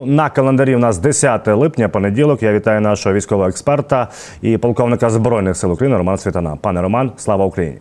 На календарі у нас 10 липня, понеділок. Я вітаю нашого військового експерта і полковника збройних сил України Романа Світана. Пане Роман, слава Україні!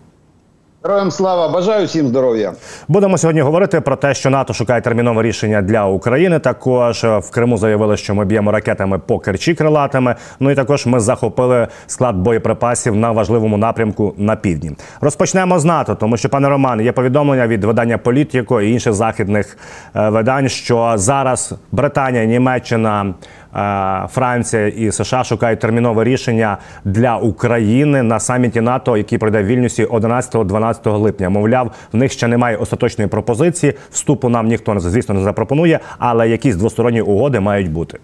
Героям слава, бажаю всім здоров'я. Будемо сьогодні говорити про те, що НАТО шукає термінове рішення для України. Також в Криму заявили, що ми б'ємо ракетами по Керчі крилатими. Ну і також ми захопили склад боєприпасів на важливому напрямку на півдні. Розпочнемо з НАТО, тому що пане Роман є повідомлення від видання Політіко і інших західних е, видань, що зараз Британія, Німеччина. Е, Франція і США шукають термінове рішення для України на саміті НАТО, який пройде в Вільнюсі 11-12 липня. Мовляв, в них ще немає остаточної пропозиції. Вступу нам ніхто звісно не запропонує, але якісь двосторонні угоди мають бути.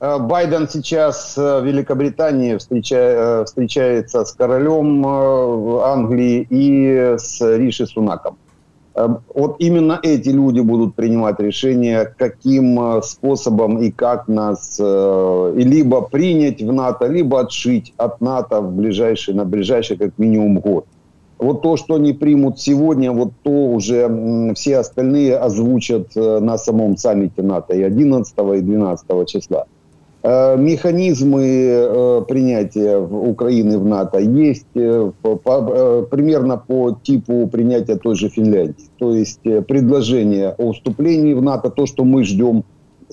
Э, Байден сейчас в Великобритании встреча, встречается с королем Англии и с Риши Сунаком. Эм, вот именно эти люди будут принимать решение, каким э, способом и как нас э, либо принять в НАТО, либо отшить от НАТО в ближайший, на ближайший как минимум год. Вот то, что они примут сегодня, вот то уже все остальные озвучат э, на самом саммите НАТО и 11 и 12 числа. Э, механизмы э, принятия Украины в НАТО есть э, примерно по типу принятия той же Финляндии. То есть предложение о вступлении в НАТО, то, что мы ждем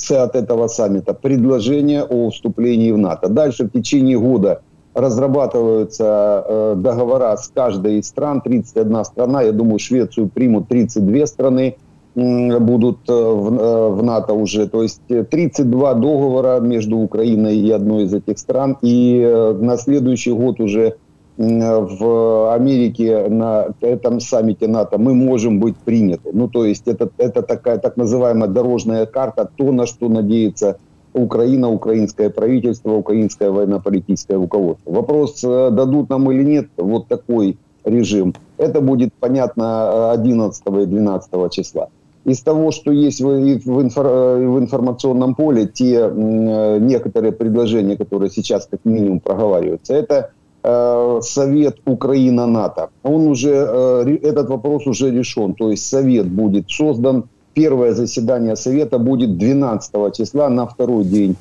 от этого саммита, предложение о вступлении в НАТО. Дальше в течение года разрабатываются договора с каждой из стран, 31 страна, я думаю, Швецию примут 32 страны, будут э, в, э, в НАТО уже. То есть 32 э, договора между Украиной и одной из этих стран. И на следующий год уже в Америке на этом саммите НАТО мы можем быть приняты. Ну, то есть это, это такая так называемая дорожная карта, то, на что надеется Украина, украинское правительство, украинское военно-политическое руководство. Вопрос, дадут нам или нет, вот такой режим, это будет понятно 11 и 12 числа из того, что есть в, в, инфор, э, в информационном поле, те э, некоторые предложения, которые сейчас как минимум проговариваются, это э, Совет Украина-НАТО. Он уже, э, этот вопрос уже решен. То есть Совет будет создан. Первое заседание Совета будет 12 числа на второй день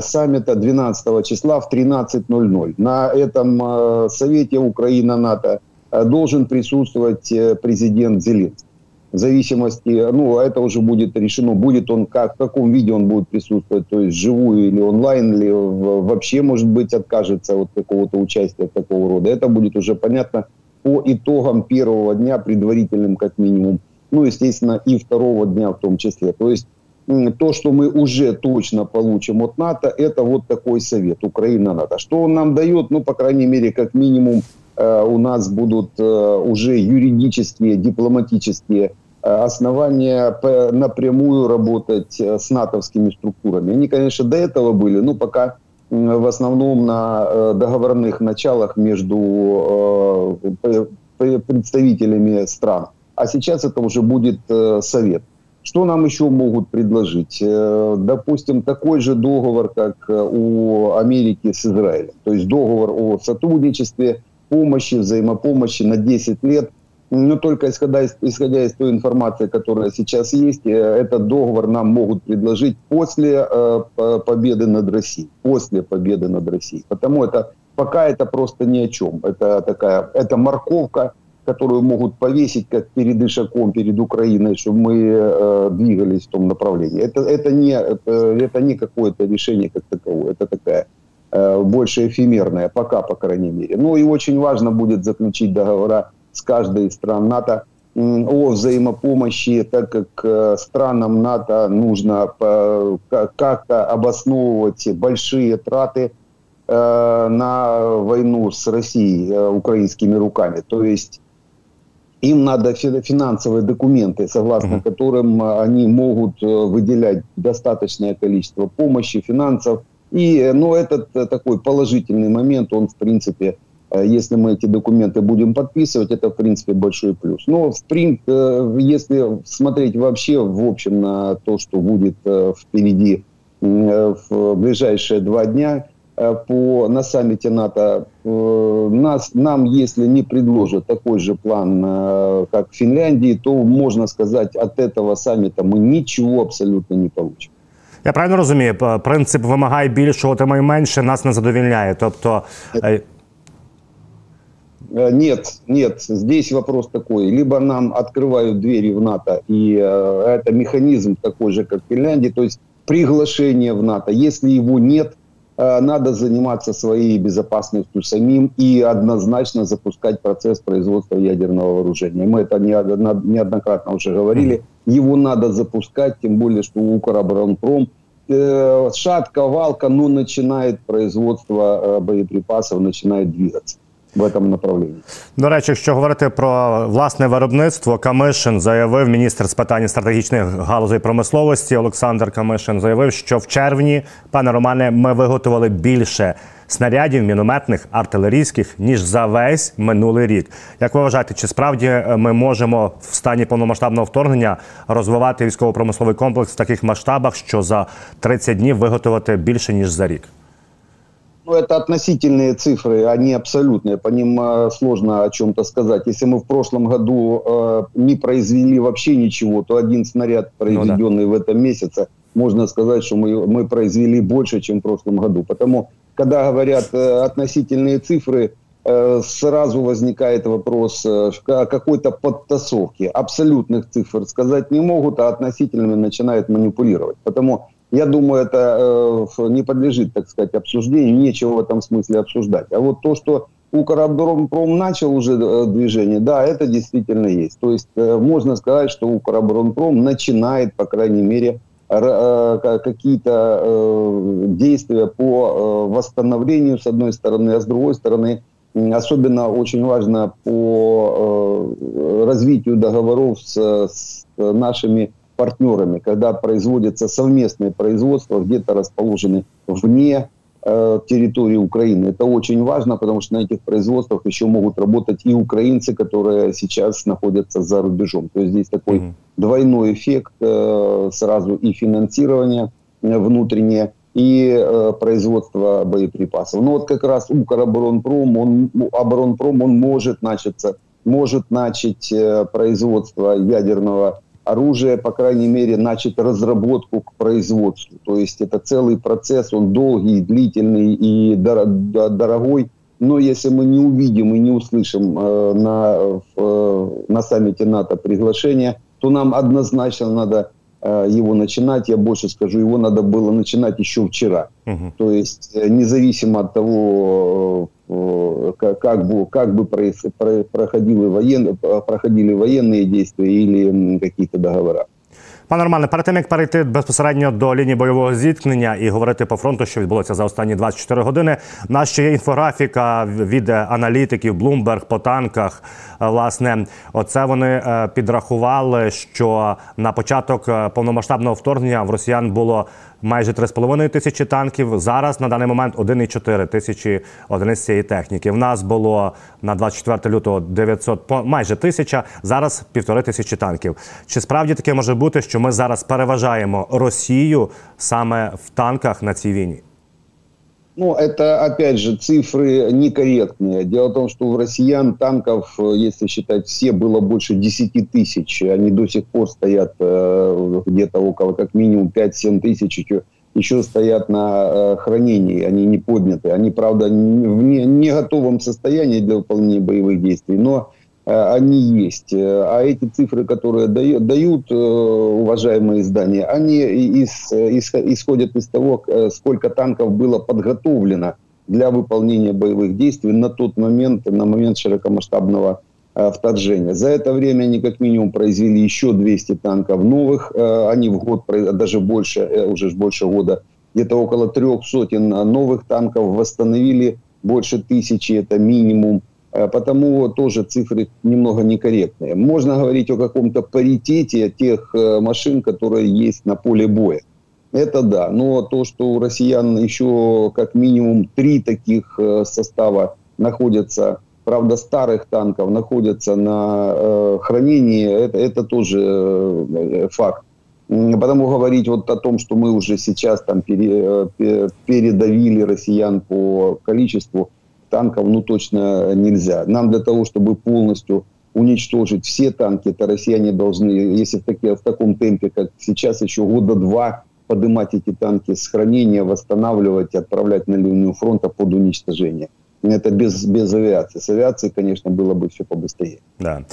саммита 12 числа в 13.00. На этом э, Совете Украина-НАТО э, должен присутствовать президент Зеленский зависимости, ну, это уже будет решено, будет он как, в каком виде он будет присутствовать, то есть живую или онлайн, или вообще, может быть, откажется от какого-то участия такого рода. Это будет уже понятно по итогам первого дня, предварительным как минимум, ну, естественно, и второго дня в том числе. То есть то, что мы уже точно получим от НАТО, это вот такой совет Украина-НАТО. Что он нам дает? Ну, по крайней мере, как минимум, э, у нас будут э, уже юридические, дипломатические основания напрямую работать э, с натовскими структурами. Они, конечно, до этого были, но пока в основном на э, договорных началах между представителями стран. А сейчас это уже будет совет. Что нам еще могут предложить? Допустим, такой же договор, как у Америки с Израилем. То есть договор о сотрудничестве, помощи, взаимопомощи на 10 лет – но только исходя исходя из той информации, которая сейчас есть, э, этот договор нам могут предложить после э, победы над Россией. После победы над Россией. Потому это пока это просто ни о чем. Это такая, это морковка, которую могут повесить как передышаком перед Украиной, чтобы мы э, двигались в том направлении. Это, это, не, это не какое-то решение как таковое. Это такая э, больше эфемерная, пока, по крайней мере. Ну и очень важно будет заключить договора с каждой из стран НАТО о взаимопомощи, так как э, странам НАТО нужно как-то обосновывать большие траты э, на войну с Россией э, украинскими руками. То есть им надо финансовые документы, согласно которым они могут выделять достаточное количество помощи, финансов. И, ну, этот такой положительный момент, он, в принципе, Э, если мы эти документы будем подписывать, это, в принципе, большой плюс. Но, в принципе, э, если смотреть вообще, в общем, на то, что будет э, впереди в ближайшие два дня, э, по, на саммите НАТО, э, нас, нам, если не предложат такой же план, э, как в Финляндии, то, можно сказать, от этого саммита мы ничего абсолютно не получим. Я правильно розумію, п- принцип вимагай більше, отримай менше, нас не задовільняє. Тобто, е, Э, нет, нет, здесь вопрос такой. Либо нам открывают двери в НАТО, и э, это механизм такой же, как в Финляндии, то есть приглашение в НАТО. Если его нет, э, надо заниматься своей безопасностью самим и однозначно запускать процесс производства ядерного вооружения. Мы это неодно- неоднократно уже говорили. Его надо запускать, тем более, что Укроборонпром э, шатко, валка, но начинает производство э, боеприпасов, начинает двигаться в этом направлении. До речі, якщо говорити про власне виробництво, Камишин заявив міністр з питань стратегічних галузей промисловості Олександр Камишин заявив, що в червні, пане Романе, ми виготовили більше снарядів мінометних артилерійських ніж за весь минулий рік. Як ви вважаєте, чи справді е, ми можемо в стані повномасштабного вторгнення розвивати військово-промисловий комплекс в таких масштабах, що за 30 днів виготовити більше ніж за рік? Ну, это относительные цифры, они абсолютные, по ним э, сложно о чем-то сказать. Если мы в прошлом году э, не произвели вообще ничего, то один снаряд, произведенный в этом месяце, можно сказать, что мы, мы произвели больше, чем в прошлом году. Потому, когда говорят э, относительные цифры, э, сразу возникает вопрос э, о какой-то подтасовке. Абсолютных цифр сказать не могут, а относительными начинают манипулировать. Потому я думаю, это э, не подлежит, так сказать, обсуждению, нечего в этом смысле обсуждать. А вот то, что Укроборонпром начал уже э, движение, да, это действительно есть. То есть э, можно сказать, что Укроборонпром начинает, по крайней мере, какие-то действия по восстановлению, с одной стороны, а с другой стороны, особенно очень важно по развитию договоров с, с нашими партнерами, когда производится совместное производство, где-то расположены вне э, территории Украины. Это очень важно, потому что на этих производствах еще могут работать и украинцы, которые сейчас находятся за рубежом. То есть здесь такой Мгм. двойной эффект э, сразу и финансирование э, внутреннее, и э, производство боеприпасов. Но вот как раз Укроборонпром, он, оборонпром, он может начаться, может начать производство ядерного оружия, по крайней мере, начать разработку к производству. То есть это целый процесс, он долгий, длительный и дорогой. Но если мы не увидим и не услышим э, на, э, на саммите НАТО приглашение, то нам однозначно надо его начинать. Я больше скажу, его надо было начинать еще вчера. Мгм. То есть э, независимо от того, э, как, как бы, как бы проис- про- проходили, воен, проходили военные действия или какие-то договора. Пане Романе, перед тим як перейти безпосередньо до лінії бойового зіткнення і говорити по фронту, що відбулося за останні 24 години. У нас ще є інфографіка від аналітиків Bloomberg по танках. Власне, оце вони е, підрахували, що на початок е, повномасштабного вторгнення в росіян було майже 3,5 тисячі танків. Зараз на даний момент 1,4 тисячі одиниць цієї техніки. В нас було на 24 лютого 900, по- майже тисяча. Зараз півтори тисячі танків. Чи справді таке може бути, що ми зараз переважаємо Росію саме в танках на цій війні? Ну, это, опять же, цифры некорректные. Дело в том, что у россиян танков, э, если считать все, было больше 10 тысяч. Они до сих пор стоят э, где-то около, как минимум, 5-7 тысяч. Еще, еще стоят на э, хранении, они не подняты. Они, правда, не- в не, не готовом состоянии для выполнения боевых действий, но они есть. Э, А эти цифры, которые дают, э, уважаемые издания, они исходят из того, э, сколько танков было подготовлено для выполнения боевых действий на тот момент, на момент широкомасштабного э, вторжения. За это время они как минимум произвели еще 200 танков новых, э, они в год, даже больше, э, уже больше года, где-то около трех сотен э, новых танков восстановили, больше тысячи, это минимум. Э, Потому тоже цифры немного некорректные. Можно говорить о каком-то паритете тех э, машин, которые есть на поле боя. Это да. Но то, что у россиян еще как минимум три таких э, состава находятся, правда, старых танков находятся на э, хранении, это, это тоже э, факт. Потому говорить вот о том, что мы уже сейчас там пере, передавили россиян по количеству танков, ну точно нельзя. Нам для того, чтобы полностью уничтожить все танки, это россияне должны, если в, таки, в таком темпе, как сейчас, еще года два поднимать эти танки с хранения, восстанавливать, отправлять на линию фронта под уничтожение. Это без без авіації. З авіації, звісно, було б все побыстрее. Да.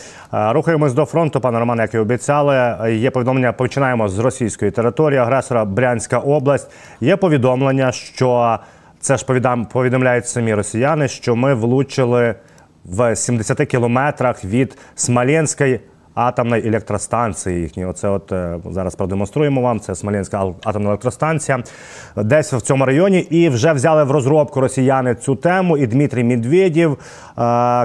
Рухаємось до фронту, пане Роман, як і обіцяли. Є повідомлення. Починаємо з російської території агресора Брянська область. Є повідомлення, що це ж повідомляють самі росіяни, що ми влучили в 70 кілометрах від Смоленської атомної електростанції. Їхні, оце от е, зараз продемонструємо вам. Це Смоленська атомна електростанція, десь в цьому районі. І вже взяли в розробку росіяни цю тему. І Дмитрій Медведєв е,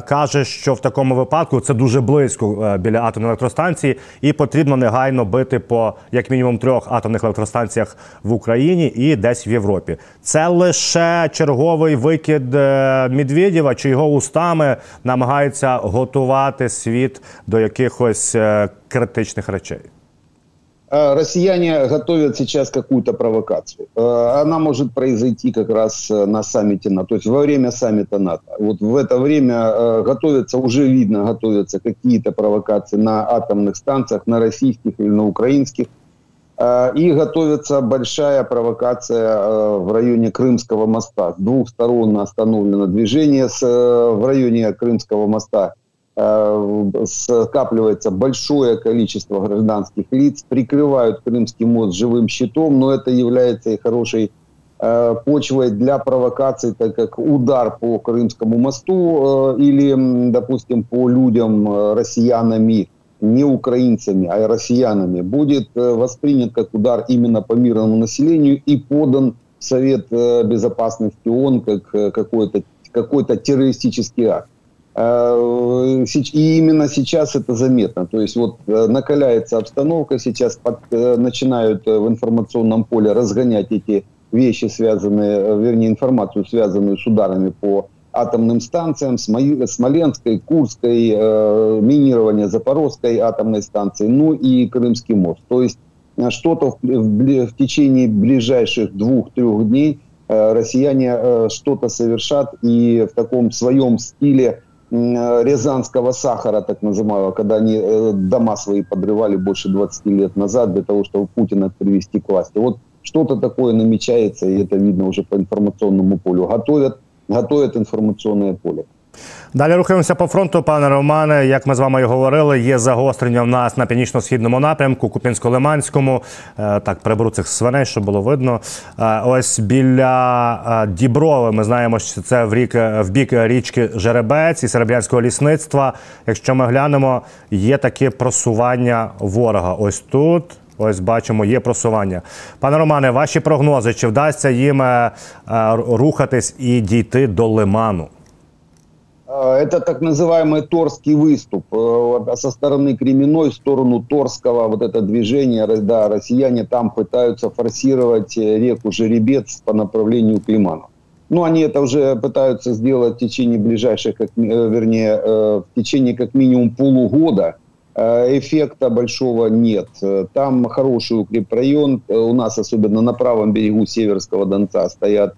каже, що в такому випадку це дуже близько е, біля атомної електростанції, і потрібно негайно бити по як мінімум трьох атомних електростанціях в Україні і десь в Європі. Це лише черговий викид Медведєва, чи його устами намагаються готувати світ до якихось якихось критичних речей? Россияне готовят сейчас какую-то провокацию. Она может произойти как раз на саммите НАТО, то есть во время саммита НАТО. Вот в это время готовятся, уже видно, готовятся какие-то провокации на атомных станциях, на российских или на украинских. И готовится большая провокация в районе Крымского моста. С двух сторон остановлено движение в районе Крымского моста – Э, скапливается большое количество гражданских лиц, прикрывают Крымский мост живым щитом, но это является и хорошей э, почвой для провокаций, так как удар по Крымскому мосту э, или, допустим, по людям, россиянами, не украинцами, а россиянами, будет воспринят как удар именно по мирному населению и подан в Совет Безопасности ООН как какой-то какой-то террористический акт. Э, и именно сейчас это заметно. То есть вот э, накаляется обстановка, сейчас под, э, начинают в информационном поле разгонять эти вещи, связанные, вернее, информацию, связанную с ударами по атомным станциям, Смоленской, Курской, минирование Запорожской атомной станции, ну и Крымский мост. То есть что-то в, в, в течение ближайших двух-трех дней россияне что-то совершат и в таком своем стиле Э, рязанского сахара, так называемого, когда они э, дома свои подрывали больше 20 лет назад для того, чтобы Путина привести к власти. Вот что-то такое намечается, и это видно уже по информационному полю. Готовят, готовят информационное поле. Далі рухаємося по фронту, пане Романе. Як ми з вами і говорили, є загострення в нас на північно-східному напрямку, Купінсько-Лиманському. Е, так, приберу цих свиней, щоб було видно. Е, ось біля е, Діброви. Ми знаємо, що це в рік в бік річки Жеребець і Серебрянського лісництва. Якщо ми глянемо, є таке просування ворога. Ось тут. Ось бачимо, є просування. Пане Романе, ваші прогнози, чи вдасться їм рухатись і дійти до лиману? Э, это так называемый Торский выступ. Э, со стороны Кременной в сторону Торского вот это движение, да, россияне там пытаются форсировать э, реку Жеребец по направлению к Лиману. Ну, они это уже пытаются сделать в течение ближайших, как, вернее, в течение как минимум полугода. Эффекта большого нет. Там хороший укрепрайон. У нас, особенно на правом берегу Северского Донца, стоят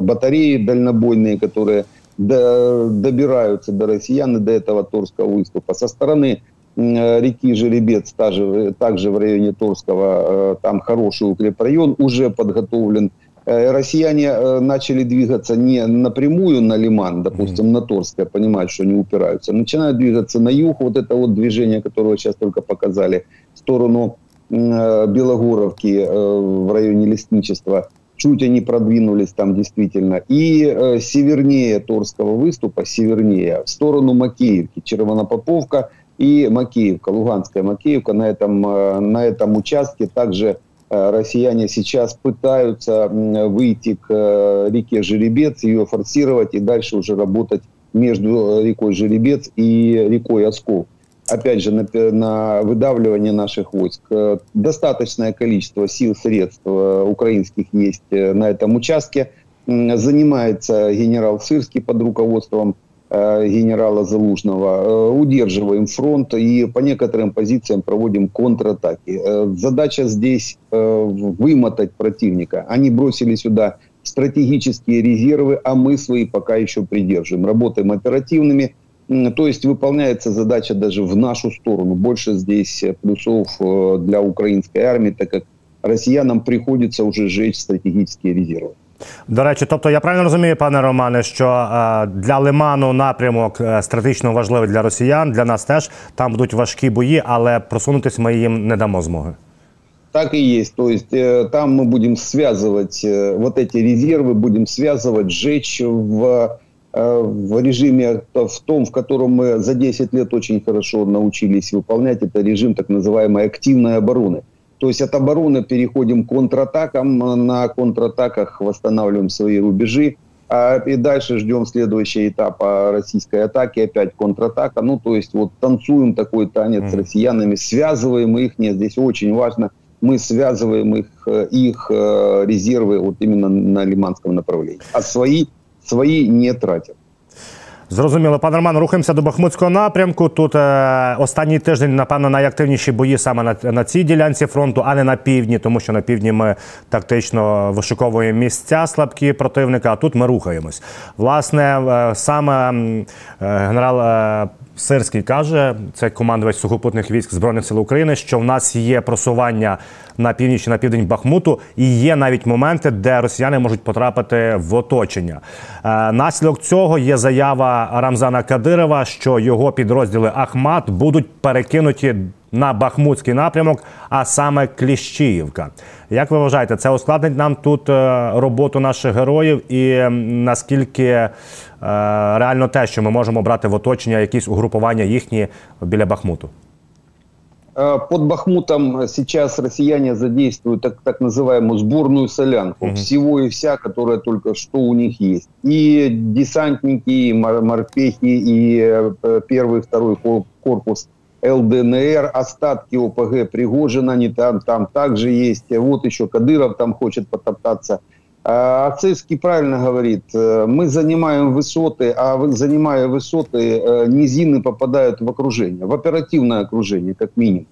батареи дальнобойные, которые до, добираются до россиян и до этого Торского выступа. Со стороны реки Жеребец, также, также в районе Торского, э, там хороший укрепрайон уже подготовлен. Э, россияне э, начали двигаться не напрямую на Лиман, допустим, mm-hmm. на Торское, понимают, что они упираются. Начинают двигаться на юг, вот это вот движение, которое сейчас только показали, в сторону Белогоровки в районе лесничества чуть они продвинулись там действительно. И э, севернее Торского выступа, севернее, в сторону Макеевки, Червонопоповка и Макеевка, Луганская Макеевка. На этом, э, на этом участке также э, россияне сейчас пытаются э, выйти к э, реке Жеребец, ее форсировать и дальше уже работать между рекой Жеребец и рекой Оскол опять же, на, на выдавливание наших войск. Э, достаточное количество сил, средств э, украинских есть э, на этом участке. Занимается генерал Сырский под руководством генерала Залужного, удерживаем фронт и по некоторым позициям проводим контратаки. Задача здесь вымотать противника. Они бросили сюда стратегические резервы, а мы свои пока еще придерживаем. Работаем оперативными, то есть выполняется задача даже в нашу сторону. Больше здесь э, плюсов э, для украинской армии, так как россиянам приходится уже сжечь стратегические резервы. До речі, тобто я правильно розумію, пане Романе, що е, для Лиману напрямок е, стратегічно важливий для росіян, для нас теж там будуть важкі бої, але просунутись ми їм не дамо змоги. Так и есть. То есть э, там мы будем связывать э, вот эти резервы, будем связывать, сжечь в, э, в режиме в том, в котором мы за 10 лет очень хорошо научились выполнять. Это режим так называемой активной обороны. То есть от обороны переходим к контратакам, на контратаках восстанавливаем свои рубежи, а, и дальше ждем следующий этап российской атаки, опять контратака. Ну, то есть вот танцуем такой танец с россиянами, связываем их, нет, здесь очень важно, мы связываем их, э, их э, резервы вот именно на лиманском направлении, а свои, свои не тратят. Зрозуміло, пане Роман, рухаємося до Бахмутського напрямку. Тут е, останній тиждень, напевно, найактивніші бої саме на, на цій ділянці фронту, а не на півдні, тому що на півдні ми тактично вишуковуємо місця слабкі противника, а тут ми рухаємось. Власне, е, саме е, генерал е, Сирський каже, це командувач сухопутних військ Збройних сил України, що в нас є просування на північ на південь Бахмуту, і є навіть моменти, де росіяни можуть потрапити в оточення. Е, наслідок цього є заява Рамзана Кадирова, що його підрозділи Ахмат будуть перекинуті на Бахмутський напрямок, а саме Кліщіївка. Як ви вважаєте, це ускладнить нам тут е, роботу наших героїв, і наскільки е, реально те, що ми можемо брати в оточення якісь угрупування їхні біля Бахмуту? Э, Под Бахмутом сейчас россияне задействуют так, так называемую сборную солянку. Мгм. Всего и вся, которая только что у них есть. И десантники, и мор- морпехи, и э, первый, второй кор- корпус ЛДНР, остатки ОПГ Пригожина, они там, там также есть. Вот еще Кадыров там хочет потоптаться. А Цельский правильно говорит, э, мы занимаем высоты, а занимая высоты, э, низины попадают в окружение, в оперативное окружение, как минимум.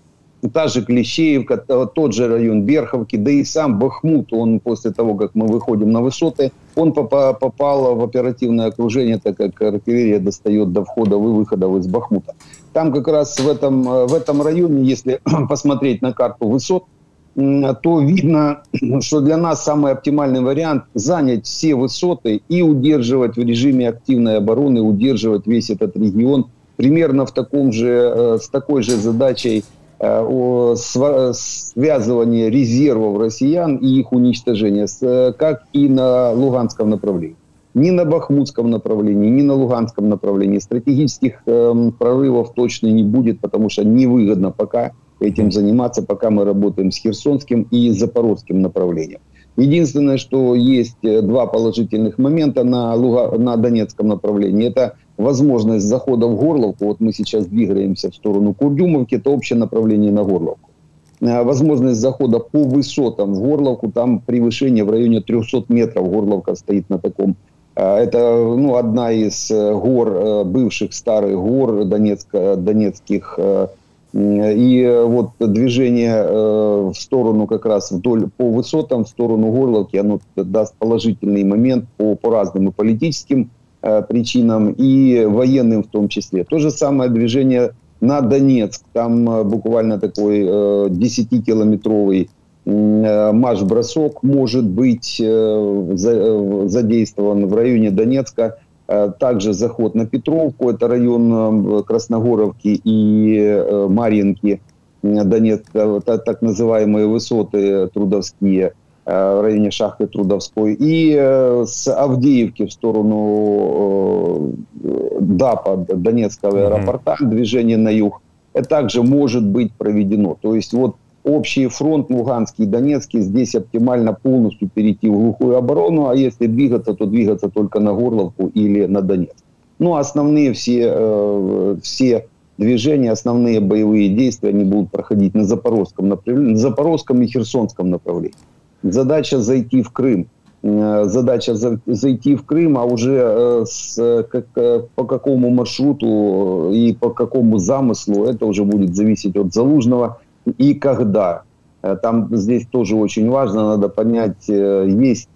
Та же Клещеевка, то- тот же район Берховки, да и сам Бахмут, он после того, как мы выходим на высоты, он попа- попал в оперативное окружение, так как артиллерия достает до входов и выходов из Бахмута. Там как раз в этом, э, в этом районе, если посмотреть на карту высот, то видно, что для нас самый оптимальный вариант занять все высоты и удерживать в режиме активной обороны, удерживать весь этот регион примерно в таком же, э, с такой же задачей э, связывания резервов россиян и их уничтожения, э, как и на Луганском направлении. Ни на Бахмутском направлении, ни на Луганском направлении стратегических эм, прорывов точно не будет, потому что невыгодно пока этим заниматься, пока мы работаем с Херсонским и Запорожским направлением. Единственное, что есть э, два положительных момента на, Луга... на Донецком направлении. Это возможность захода в Горловку. Вот мы сейчас двигаемся в сторону Курдюмовки, это общее направление на Горловку. Э, Возможность захода по высотам в Горловку, там превышение в районе 300 метров. Горловка стоит на таком э, это ну, одна из гор, бывших старых гор Донецка, донецких. И э, вот движение э, в сторону как раз вдоль по высотам, в сторону Горловки, оно даст положительный момент по, по разным и политическим э, причинам, и военным в том числе. То же самое движение на Донецк. Там буквально такой э, 10-километровый м, э, марш-бросок может быть за- задействован в районе Донецка. Э, Также заход на Петровку, это район э, Красногоровки и э, Марьинки, Донецка, та- так называемые высоты трудовские в районе шахты Трудовской. И с Авдеевки в сторону ДАПа, Донецкого аэропорта, движение на юг, также может быть проведено. То есть вот общий фронт Луганский и Донецкий здесь оптимально полностью перейти в глухую оборону, а если двигаться, то двигаться только на Горловку или на Донецк. Ну, основные все, э, все движения, основные боевые действия, они будут проходить на Запорожском направлении, на Запорожском и Херсонском направлении. Задача зайти в Крым. задача зайти в Крым, а уже с, как, по какому маршруту и по какому замыслу, это уже будет зависеть от Залужного и когда. Там здесь тоже очень важно, надо понять, есть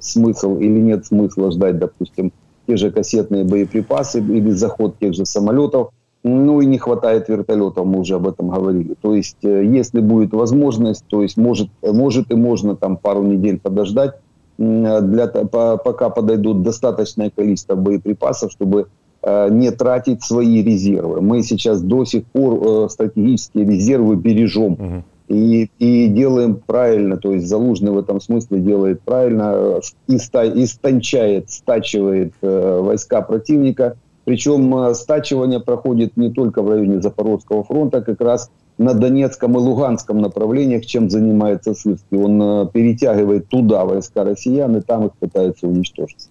смысл или нет смысла ждать, допустим, те же кассетные боеприпасы или заход тех же самолетов. Ну и не хватает вертолетов, мы уже об этом говорили. То есть, если будет возможность, то есть может, может и можно там пару недель подождать, для, пока подойдут достаточное количество боеприпасов, чтобы не тратить свои резервы. Мы сейчас до сих пор стратегические резервы бережем. Угу. И, и делаем правильно, то есть Залужный в этом смысле делает правильно, иста, истончает, стачивает э, войска противника. Причем э, стачивание проходит не только в районе Запорожского фронта, как раз на Донецком и Луганском направлениях, чем занимается Сырский. Он э, перетягивает туда войска россиян и там их пытается уничтожить.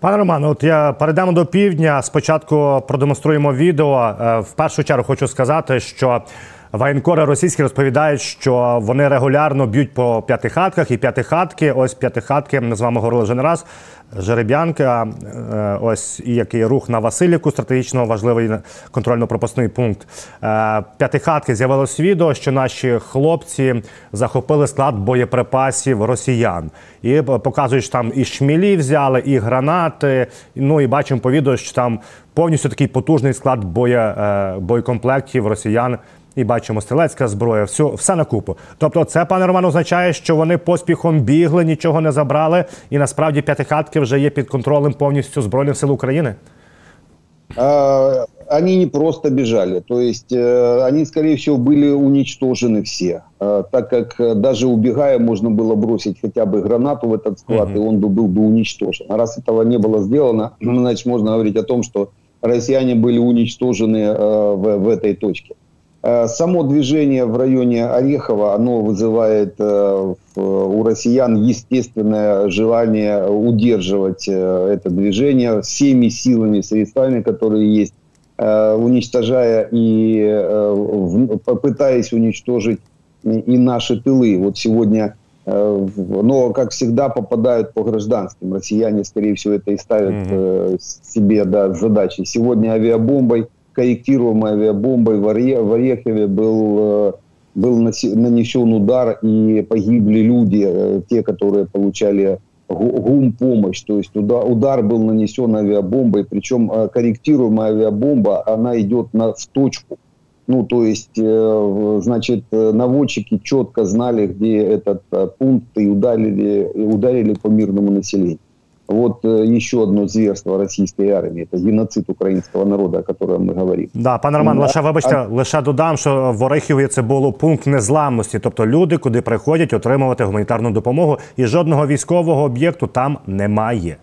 Пане Романе, от я перейдемо до півдня. Спочатку продемонструємо відео. В першу чергу хочу сказати, що Воєнкори російські розповідають, що вони регулярно б'ють по п'ятихатках і п'ятихатки. Ось п'ятихатки. Ми з вами говорили вже не раз. Жереб'янка, е, ось який рух на Васильівку, стратегічно важливий контрольно-пропускний пункт. Е, п'ятихатки з'явилось відео, що наші хлопці захопили склад боєприпасів росіян. І показують, що там і шмілі взяли, і гранати. Ну і бачимо по відео, що там повністю такий потужний склад боє, е, боєкомплектів росіян і бачимо стрілецька зброя, все, все на купу. Тобто, це пане Роман означає, що вони поспіхом бігли, нічого не забрали, і насправді п'ятихатки вже є під контролем повністю збройних сил України. А, они не просто бежали, то есть э, они, скорее всего, были уничтожены все, э, так как даже убегая можно было бросить хотя бы гранату в этот склад, mm-hmm. и он бы был бы уничтожен. А раз этого не было сделано, значит можно говорить о том, что россияне были уничтожены э, в, в этой точке. Э, само движение в районе Орехова, оно вызывает э, у россиян естественное желание удерживать э, это движение всеми силами, средствами, которые есть, уничтожая и попытаясь уничтожить и наши тылы. Вот сегодня, но, как всегда, попадают по гражданским. Россияне, скорее всего, это и ставят mm-hmm. себе да, задачи. Сегодня авиабомбой – корректируемой авиабомбой в Орехове был, э, был нанесен удар и погибли люди, э, те, которые получали гум-помощь. То есть удар, удар был нанесен авиабомбой, причем э, корректируемая авиабомба, она идет на, в точку. Ну, то есть, значит, наводчики четко знали, где этот пункт, и ударили, и ударили по мирному населению. Вот э, еще одно зверство російської армії це геноцид українського народу, о котором ми говоримо. Да, пане Роман, да. лише вибачте, а... лише додам, що в Орехіві це було пункт незламності, тобто люди, куди приходять отримувати гуманітарну допомогу, і жодного військового об'єкту там немає.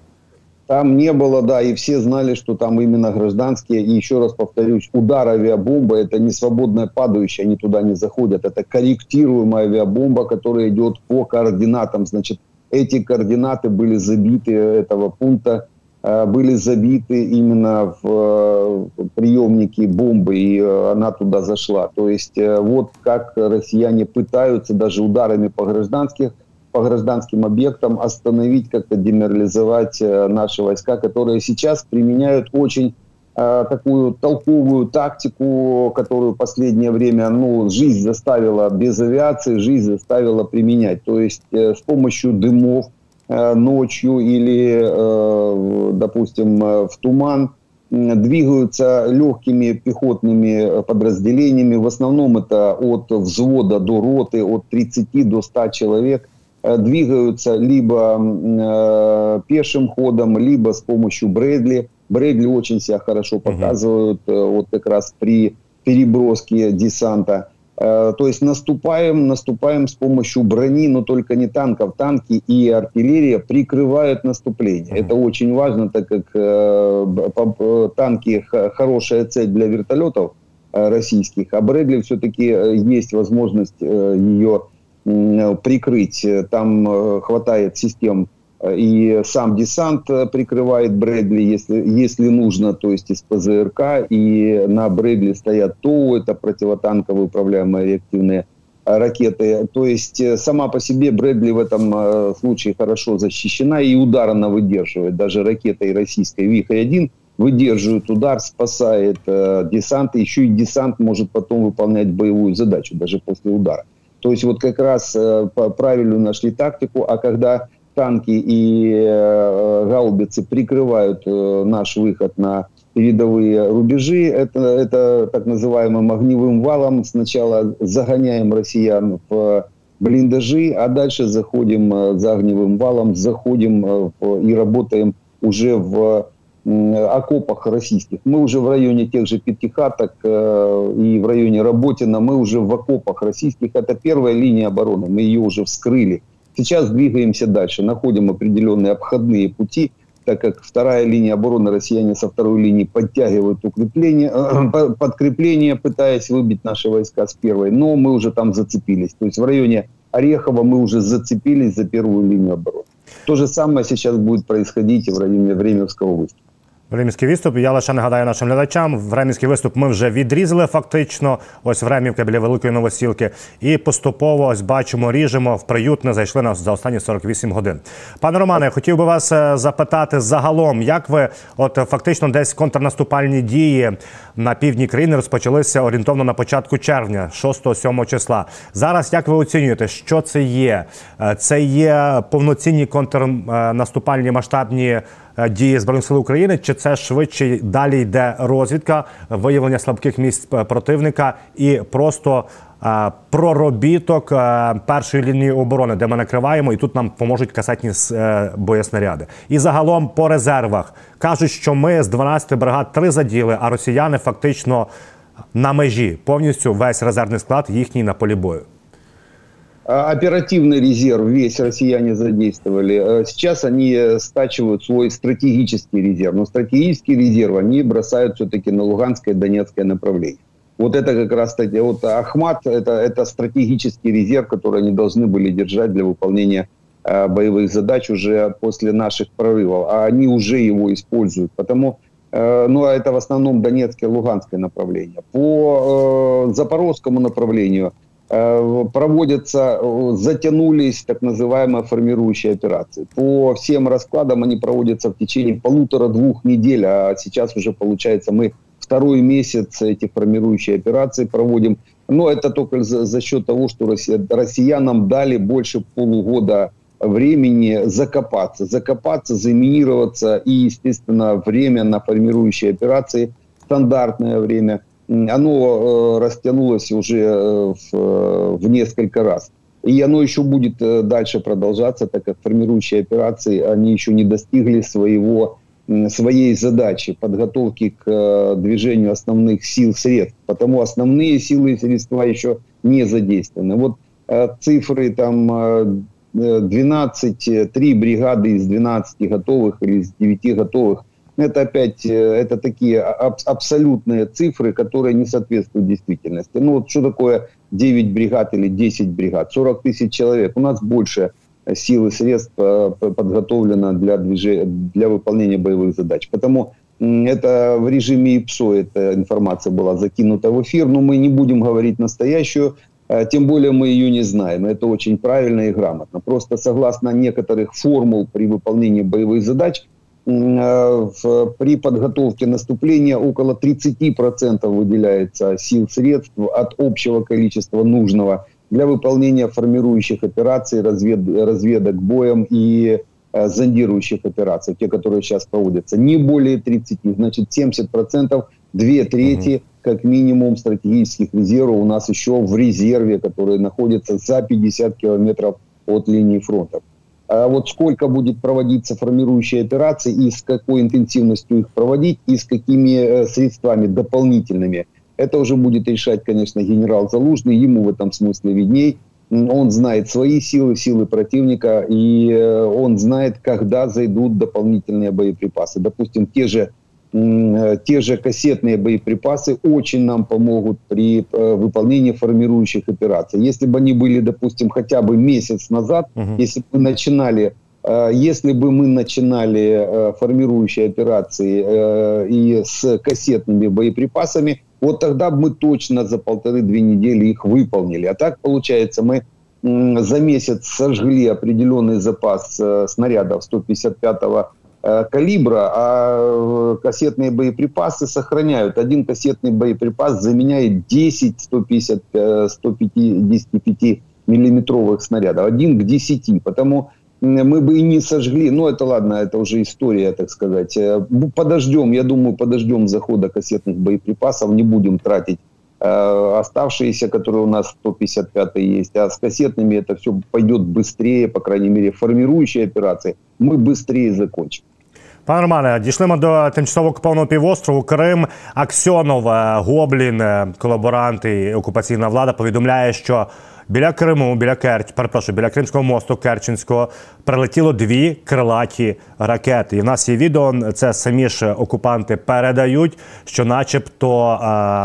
Там не было, да, и все знали, что там именно гражданские. И еще раз повторюсь, удар авиабомбы – это не свободная падающая, они туда не заходят. Это корректируемая авиабомба, которая идет по координатам. Значит, эти координаты были забиты этого пункта, э, были забиты именно в э, приемники бомбы, и э, она туда зашла. То есть вот как россияне пытаются даже ударами по гражданских по гражданским объектам остановить, как-то деморализовать наши войска, которые сейчас применяют очень такую толковую тактику, которую в последнее время ну, жизнь заставила без авиации, жизнь заставила применять. То есть э, с помощью дымов э, ночью или, э, допустим, э, в туман двигаются легкими пехотными подразделениями. В основном это от взвода до роты, от 30 до 100 человек э, двигаются либо э, пешим ходом, либо с помощью Брэдли. Брэдли очень себя хорошо показывают, uh-huh. вот как раз при переброске десанта. Э, то есть наступаем, наступаем с помощью брони, но только не танков. Танки и артиллерия прикрывают наступление. Uh-huh. Это очень важно, так как э, танки хорошая цель для вертолетов э, российских, а Брэдли все-таки есть возможность ее прикрыть. Там хватает систем и сам десант э, прикрывает Брэдли, если, если нужно, то есть из ПЗРК, и на Брэдли стоят ТОУ, это противотанковые управляемые реактивные ракеты. То есть сама по себе Брэдли в этом случае хорошо защищена и удар она выдерживает. Даже ракетой российской ВИХ-1 выдерживает удар, спасает э, десант, еще и десант может потом выполнять боевую задачу, даже после удара. То есть вот как раз э, правильную нашли тактику, а когда танки и э, гаубицы прикрывают э, наш выход на передовые рубежи, это, это так называемым огневым валом. Сначала загоняем россиян в блиндажи, а дальше заходим э, за огневым валом, заходим э, и работаем уже в окопах российских. Мы уже в районе тех же Пятихаток э, и в районе Работина, мы уже в окопах российских. Это первая линия обороны, мы ее уже вскрыли. Сейчас двигаемся дальше, находим определенные обходные пути, так как вторая линия обороны россияне со второй линии подтягивают укрепление, э, подкрепление, пытаясь выбить наши войска с первой. Но мы уже там зацепились. То есть в районе Орехова мы уже зацепились за первую линию обороны. То же самое сейчас будет происходить и в районе Временского выступа. Времівський виступ. Я лише нагадаю нашим глядачам. Времівський виступ ми вже відрізали фактично. Ось Времівка біля великої новосілки. І поступово ось бачимо, ріжемо в приютне. Зайшли нас за останні 48 годин. Пане Романе, хотів би вас е, запитати загалом, як ви, от фактично, десь контрнаступальні дії на півдні країни розпочалися орієнтовно на початку червня, 6-7 числа. Зараз як ви оцінюєте, що це є? Е, це є повноцінні контрнаступальні масштабні. Е, дії збройних сил України, чи це швидше далі йде розвідка, виявлення слабких місць е, противника і просто е, проробіток першої лінії оборони, де ми накриваємо, і тут нам поможуть касетні боєснаряди. І загалом по резервах кажуть, що ми з 12 бригад три заділи, а росіяни фактично на межі повністю весь резервний склад їхній на полі бою. А, оперативный резерв весь россияне задействовали. А сейчас они стачивают свой стратегический резерв. Но стратегический резерв они бросают все-таки на Луганское и Донецкое направление. Вот это как раз таки, вот Ахмат, это, это стратегический резерв, который они должны были держать для выполнения э, боевых задач уже после наших прорывов. А они уже его используют. Потому, ну, это в основном Донецкое Луганское направление. По э, Запорожскому направлению – проводятся, э, затянулись так называемые формирующие операции. По всем раскладам они проводятся в течение полутора-двух недель, а сейчас уже получается мы второй месяц эти формирующие операции проводим. Но это только за, за счет того, что россиянам дали больше полугода времени закопаться, закопаться, заминироваться и, естественно, время на формирующие операции, стандартное время – оно э, растянулось уже э, в, э, в несколько раз. И оно еще будет дальше продолжаться, так как формирующие операции, они еще не достигли своего, своей задачи подготовки к движению основных сил средств. Потому основные силы и средства еще не задействованы. Вот цифры там 12, 3 бригады из 12 готовых или из 9 готовых – это опять э, это такие аб- абсолютные цифры, которые не соответствуют действительности. Ну вот что такое 9 бригад или 10 бригад? 40 тысяч человек. У нас больше сил и средств э, подготовлено для, движения, для выполнения боевых задач. Потому это в режиме ИПСО эта информация была закинута в эфир, но мы не будем говорить настоящую, э, тем более мы ее не знаем. Это очень правильно и грамотно. Просто согласно некоторых формул при выполнении боевых задач – Э, в, при подготовке наступления около 30% выделяется сил средств от общего количества нужного для выполнения формирующих операций, развед, разведок боем и э, зондирующих операций, те, которые сейчас проводятся. Не более 30, значит 70%, две трети как минимум стратегических резервов у нас еще в резерве, которые находятся за 50 километров от линии фронта. А вот сколько будет проводиться формирующие операции и с какой интенсивностью их проводить, и с какими э, средствами дополнительными, это уже будет решать, конечно, генерал Залужный, ему в этом смысле видней. Он знает свои силы, силы противника, и э, он знает, когда зайдут дополнительные боеприпасы. Допустим, те же те же кассетные боеприпасы очень нам помогут при э, выполнении формирующих операций. Если бы они были, допустим, хотя бы месяц назад, угу. если бы начинали э, если бы мы начинали формирующие операции и с кассетными боеприпасами, Вот тогда бы мы точно за полторы-две недели их выполнили. А так, получается, мы за месяц сожгли определенный запас э, снарядов 155-го э, калибра, а э, кассетные боеприпасы сохраняют. Один кассетный боеприпас заменяет 10 150, 155 миллиметровых снарядов. Один к 10. Потому мы бы и не сожгли. Ну, это ладно, это уже история, так сказать. Подождем, я думаю, подождем захода кассетных боеприпасов, не будем тратить Э, оставшиеся, которые у нас 155 есть, а с кассетными это все пойдет быстрее, по крайней мере, формирующие операции, мы быстрее закончим. Пане Романе, дійшли ми до тимчасово окупованого півострову Крим. Аксьонов, Гоблін, колаборант і окупаційна влада повідомляє, що біля Криму, біля Керч, перепрошую, біля Кримського мосту Керченського прилетіло дві крилаті ракети. І в нас є відео. Це самі ж окупанти передають, що, начебто,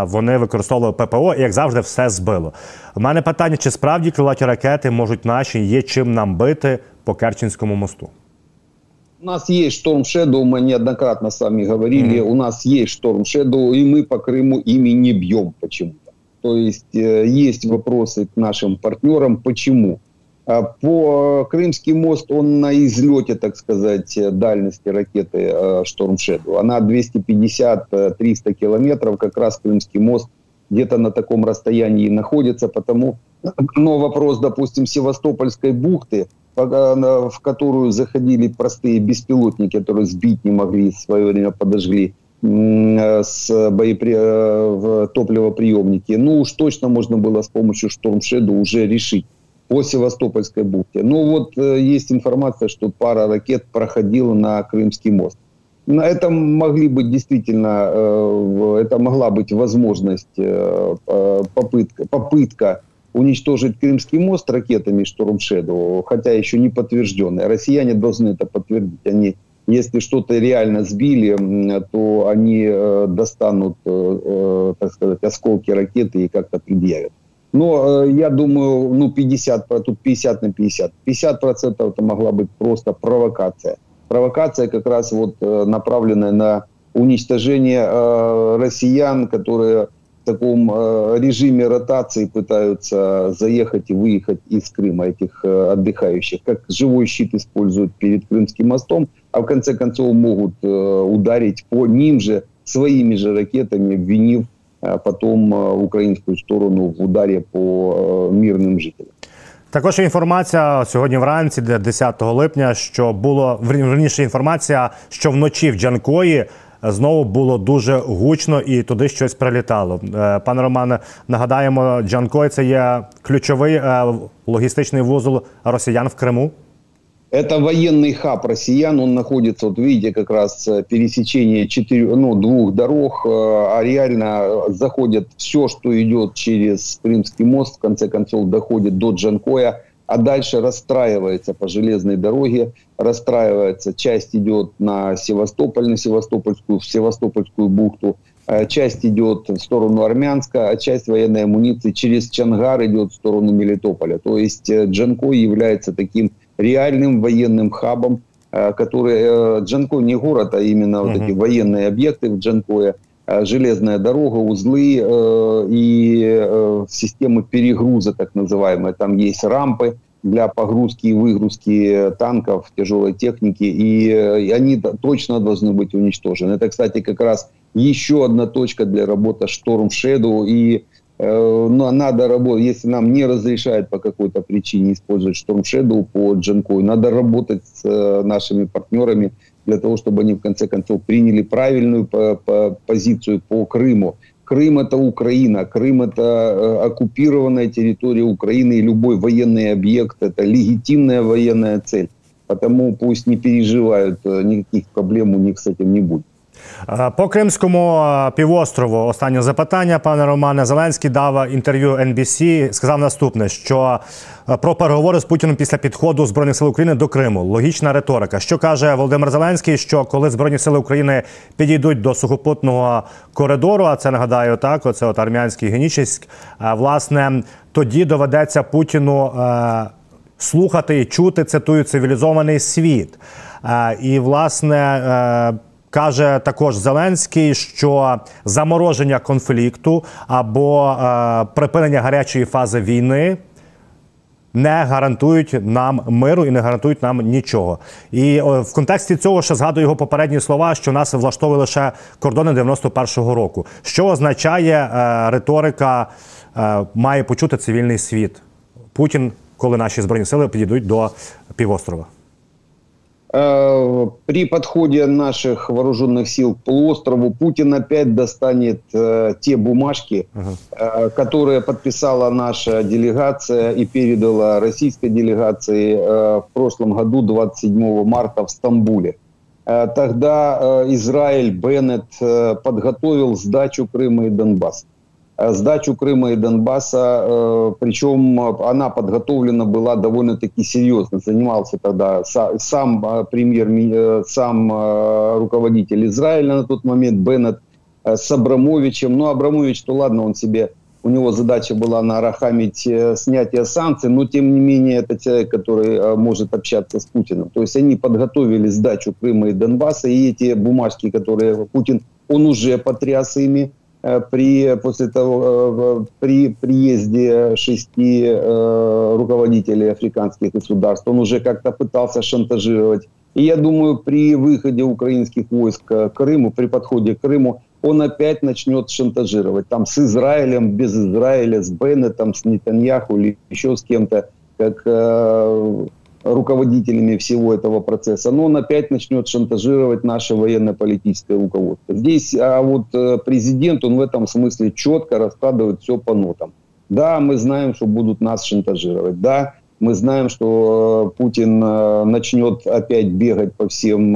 вони використовували ППО, і як завжди, все збило. У мене питання: чи справді крилаті ракети можуть наші є чим нам бити по Керченському мосту? У нас есть Шторм Shadow, мы неоднократно с вами говорили, mm-hmm. у нас есть Шторм Shadow, и мы по Крыму ими не бьем почему-то. То есть э, есть вопросы к нашим партнерам, почему. А по Крымский мост, он на излете, так сказать, дальности ракеты э, Shadow. Она 250-300 километров, как раз Крымский мост где-то на таком расстоянии находится, потому... Но вопрос, допустим, Севастопольской бухты – в которую заходили простые беспилотники, которые сбить не могли, в свое время подожгли с боепри... в топливоприемники. Ну уж точно можно было с помощью Shadow уже решить по Севастопольской бухте. Ну вот э, есть информация, что пара ракет проходила на Крымский мост. На это могли быть действительно, э, это могла быть возможность, э, попытка, попытка уничтожить Крымский мост ракетами Storm Shadow, хотя еще не подтвержденные. Россияне должны это подтвердить. Они, если что-то реально сбили, то они э, достанут, э, э, так сказать, осколки ракеты и как-то предъявят. Но я думаю, ну 50, тут 50 на 50. 50 процентов это могла быть просто провокация. Провокация как раз вот направленная на уничтожение россиян, которые таком э, режиме ротации пытаются заехать и выехать из Крыма этих э, отдыхающих, как живой щит используют перед Крымским мостом, а в конце концов могут э, ударить по ним же своими же ракетами, обвинив потом українську сторону в ударі по мирним жителям. Також інформація сьогодні вранці, 10 липня, що було верніше інформація, що вночі в Джанкої знову було дуже гучно і туди щось прилітало. Е, пане Романе, нагадаємо, Джанкой це є ключовий е, логістичний вузол росіян в Криму. Это военный хаб россиян, он находится, вот видите, как раз э, пересечение четырех, ну, двух дорог, э, а реально заходит все, что идет через Крымский мост, в конце концов доходит до Джанкоя, а дальше расстраивается по железной дороге, расстраивается, часть идет на Севастополь, на Севастопольскую, в Севастопольскую бухту, э, часть идет в сторону Армянска, а часть военной амуниции через Чангар идет в сторону Мелитополя. То есть э, Джанкой является таким реальным военным хабом, э, который Джанкой не город, а именно uh-huh. вот эти военные объекты в Джанкое – Э, железная дорога, узлы э, и э, системы перегруза, так называемые. Там есть рампы для погрузки и выгрузки танков, тяжелой техники, и, и они точно должны быть уничтожены. Это, кстати, как раз еще одна точка для работы Storm Shadow, и э, ну, надо работать, если нам не разрешают по какой-то причине использовать Storm Shadow по Джанкою, надо работать с э, нашими партнерами, для того, чтобы они в конце концов приняли правильную по, по, позицию по Крыму. Крым это Украина, Крым это э, оккупированная территория Украины, и любой военный объект это легитимная военная цель. Потому пусть не переживают, э, никаких проблем у них с этим не будет. По Кримському півострову останнє запитання, пане Романе Зеленський дав інтерв'ю NBC, Сказав наступне: що про переговори з Путіним після підходу збройних сил України до Криму логічна риторика. Що каже Володимир Зеленський? Що коли збройні сили України підійдуть до сухопутного коридору, а це нагадаю так, оце от армянський генічість, власне, тоді доведеться Путіну слухати і чути цитую цивілізований світ. І власне Каже також Зеленський, що замороження конфлікту або е, припинення гарячої фази війни не гарантують нам миру і не гарантують нам нічого. І о, в контексті цього ще згадую його попередні слова, що нас влаштовує лише кордони 91-го року. Що означає е, риторика е, має почути цивільний світ? Путін, коли наші збройні сили підійдуть до півострова. Э, При подходе наших вооруженных сил к полуострову Путин опять достанет э, те бумажки, э, которые подписала наша делегация и передала российской делегации э, в прошлом году, 27 марта в Стамбуле. Э, Тогда э, Израиль Беннет э, подготовил сдачу Крыма и Донбасса. Э, Сдачу Крыма и Донбасса, э, причем э, она подготовлена была довольно-таки серьезно. Занимался тогда са- сам премьер, сам руководитель Израиля на тот момент Беннет с Абрамовичем. Ну, Абрамович, то ладно, он себе у него задача была нарахамить э, снятие санкций, но тем не менее это человек, который может общаться с Путиным. То есть они подготовили сдачу Крыма и Донбасса, и эти бумажки, которые Путин, он уже потряс ими, при, после того, э, при приезде шести э, руководителей африканских государств, он уже как-то пытался шантажировать. И я думаю, при выходе украинских войск к Крыму, при подходе к Крыму, он опять начнет шантажировать. Там с Израилем, без Израиля, с Беннетом, с Нетаньяху или еще с кем-то, как э, руководителями всего этого процесса. Но он опять начнет шантажировать наше военно-политическое руководство. Здесь, а вот э, президент, он в этом смысле четко раскладывает все по нотам. Да, мы знаем, что будут нас шантажировать. Да, мы знаем, что э, Путин э, начнет опять бегать по всем,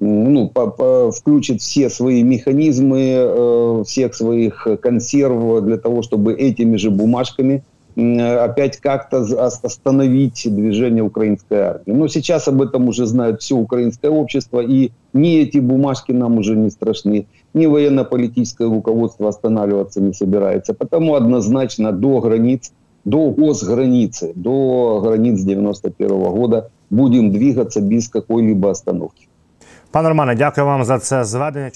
ну, по- по- включит все свои механизмы, всех своих консерв для того, чтобы этими же бумажками опять как-то остановить движение украинской армии. Но сейчас об этом уже знает все украинское общество, и ни эти бумажки нам уже не страшны, ни военно-политическое руководство останавливаться не собирается. Потому однозначно до границ, до госграницы, до границ 91 года будем двигаться без какой-либо остановки. Пане Романе, дякую вам за це зведення.